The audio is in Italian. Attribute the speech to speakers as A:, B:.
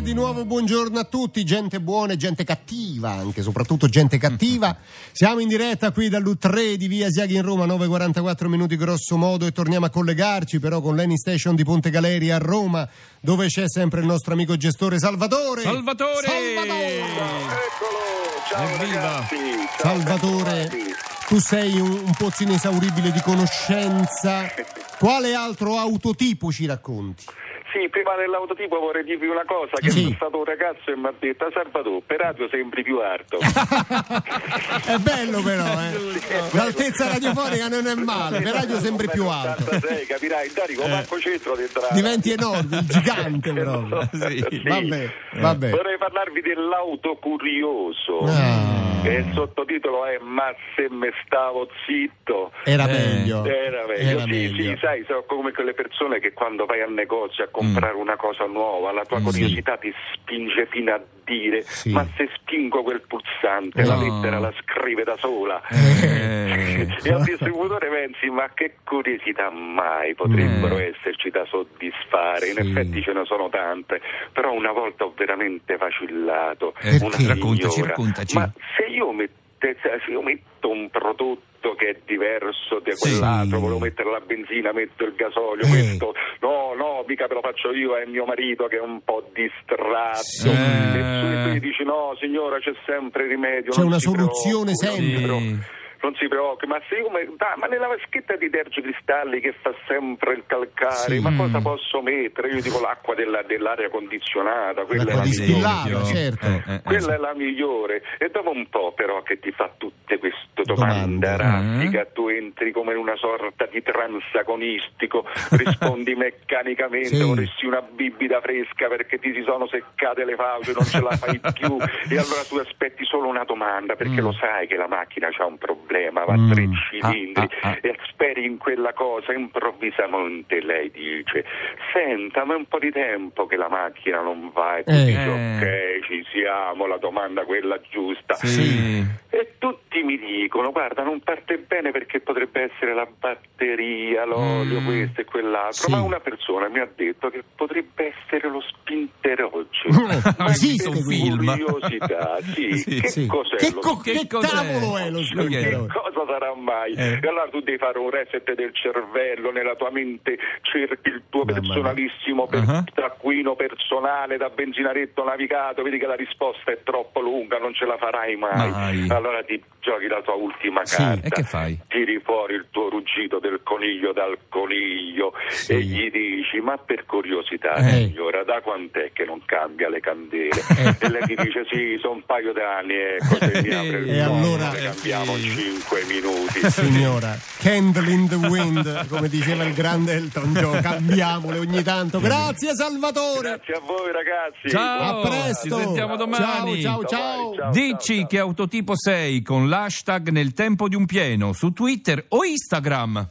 A: E di nuovo buongiorno a tutti, gente buona e gente cattiva, anche soprattutto gente cattiva. Siamo in diretta qui dall'U3 di Via Siaghi in Roma, 9.44 minuti grosso modo e torniamo a collegarci però con l'Eni Station di Ponte Galeria a Roma, dove c'è sempre il nostro amico gestore Salvatore.
B: Salvatore!
A: Salvatore!
C: Eccolo, ciao
B: Evviva.
C: ragazzi. Ciao
A: Salvatore,
C: ragazzi.
A: tu sei un, un pozzo inesauribile di conoscenza. Quale altro autotipo ci racconti?
C: Sì, prima dell'autotipo vorrei dirvi una cosa, che
A: Sì.
C: sono stato un ragazzo e mi ha detto, Salvatore, per radio sembri più alto.
A: È bello però, eh. L'altezza radiofonica non è male, per radio sempre più alto.
C: 86, capirai, Dari, come Marco Centro dentro.
A: Diventi enorme, gigante però.
B: Sì.
A: Vabbè, vabbè.
C: Vorrei parlarvi dell'auto curioso.
A: Ah.
C: E il sottotitolo è Ma se me stavo zitto.
A: Era
B: Eh.
A: meglio.
C: Era meglio,
A: Era
C: sì,
A: meglio.
C: sì, sai, sono come quelle persone che quando vai al negozio a comprare una cosa nuova, la tua
A: Mm,
C: curiosità ti spinge fino a dire
A: Sì.
C: ma se spingo quel pulsante,
A: No.
C: la lettera la scrive da sola.
B: Eh,
C: E al distributore pensi, ma che curiosità mai potrebbero esserci da soddisfare? In.
A: Sì.
C: effetti ce ne sono tante, però una volta ho veramente vacillato.
B: Eh,
C: una
A: ci
B: raccontaci, raccontaci.
C: Ma se io, mette- se io metto un prodotto che è diverso da quell'altro,
A: Sì.
C: volevo mettere la benzina, metto il gasolio,
A: Eh.
C: questo no, no, mica ve lo faccio io, è mio marito che è un po' distratto.
A: Sì.
C: E tu gli dici no, signora, c'è sempre rimedio.
A: C'è una soluzione
C: si
A: sempre.
C: Non si preoccupi, ma se io ma, ma nella vaschetta di Dergio Cristalli che fa sempre il calcare,
A: Sì.
C: ma cosa posso mettere? Io dico l'acqua della- dell'aria condizionata, quella è
A: L'acqua
C: la
A: distillata,
C: migliore.
A: certo.
B: Eh, eh, eh,
C: Quella è la migliore e dopo un po' però che ti fa tutte queste
A: Domande.
C: domande raffica, tu entri come in una sorta di transagonistico, rispondi meccanicamente,
A: Sì.
C: vorresti una bibita fresca perché ti si sono seccate le fauci, non ce la fai più e allora tu aspetti solo una domanda perché lo sai che la macchina ha un problema, va a
A: Mm.
C: tre cilindri
B: Ah, ah, ah.
C: e speri in quella cosa, improvvisamente lei dice senta ma è un po' di tempo che la macchina non va e tu
A: Eh.
C: dici ok ci siamo, la domanda quella giusta
B: Sì.
C: e tutti mi dicono guarda non parte bene perché potrebbe essere la batteria, l'olio,
B: Mm.
C: questo e quell'altro
A: Sì.
C: ma una persona mi ha detto che potrebbe essere lo spinterogeno Ma
A: esiste
C: che
A: quindi?
C: curiosità sì,
B: Sì,
C: che
A: Sì.
C: cos'è
A: Che, co-
B: che cos'è?
A: cavolo è lo squintero?
C: Cosa sarà mai?
B: Eh.
C: E allora tu devi fare un reset del cervello, nella tua mente cerchi il tuo
A: Mamma
C: personalissimo per-
B: Uh-huh.
C: taccuino personale da benzinaretto navigato, vedi che la risposta è troppo lunga, non ce la farai mai.
B: Mai.
C: Allora ti giochi la tua ultima
A: Sì.
C: carta.
B: E che fai?
C: Tiri fuori il tuo ruggito del coniglio dal coniglio
A: Sì.
C: e gli dici ma per curiosità
A: Eh.
C: signora da quant'è che non cambia le candele?
A: Eh.
C: E lei ti dice sì, sono un paio d'anni, ecco, se mi apre il
A: E
C: mondo,
A: allora-
C: le cambiamo in
B: Sì.
C: 5 minuti.
A: Signora, candle in the wind, come diceva il grande Elton John, cambiamole ogni tanto. Grazie Salvatore.
C: Grazie a voi ragazzi.
B: Ciao.
A: A presto.
B: Ci sentiamo domani.
A: Ciao, ciao, ciao.
C: Ciao.
B: Dici che autotipo sei con l'hashtag nel tempo di un pieno su Twitter o Instagram.